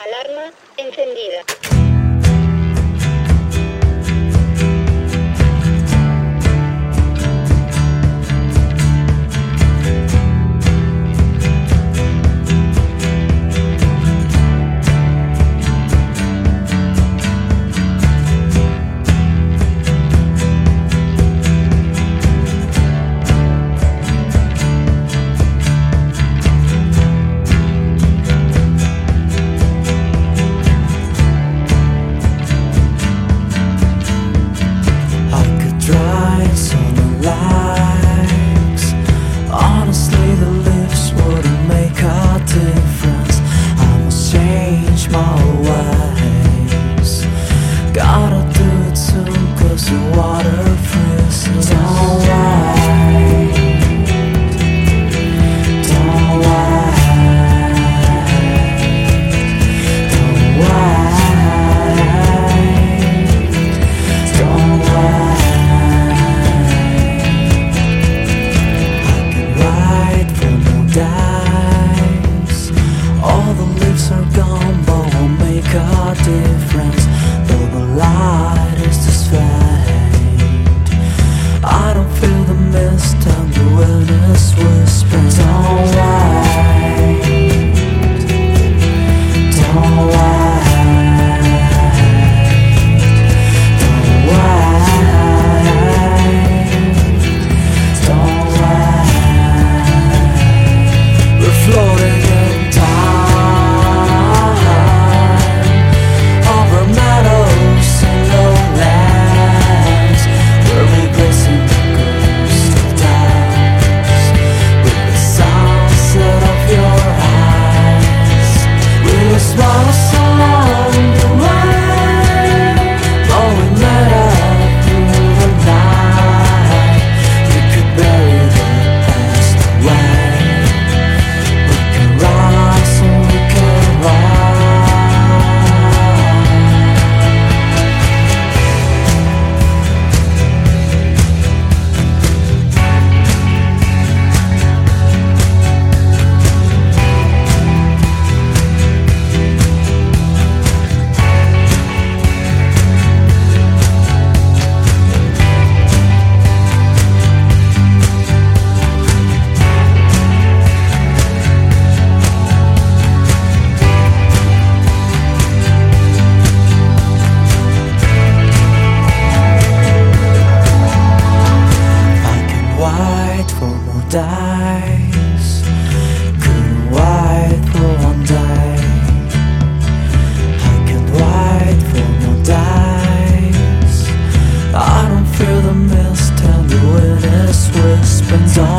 Alarma encendida. God. 奔走。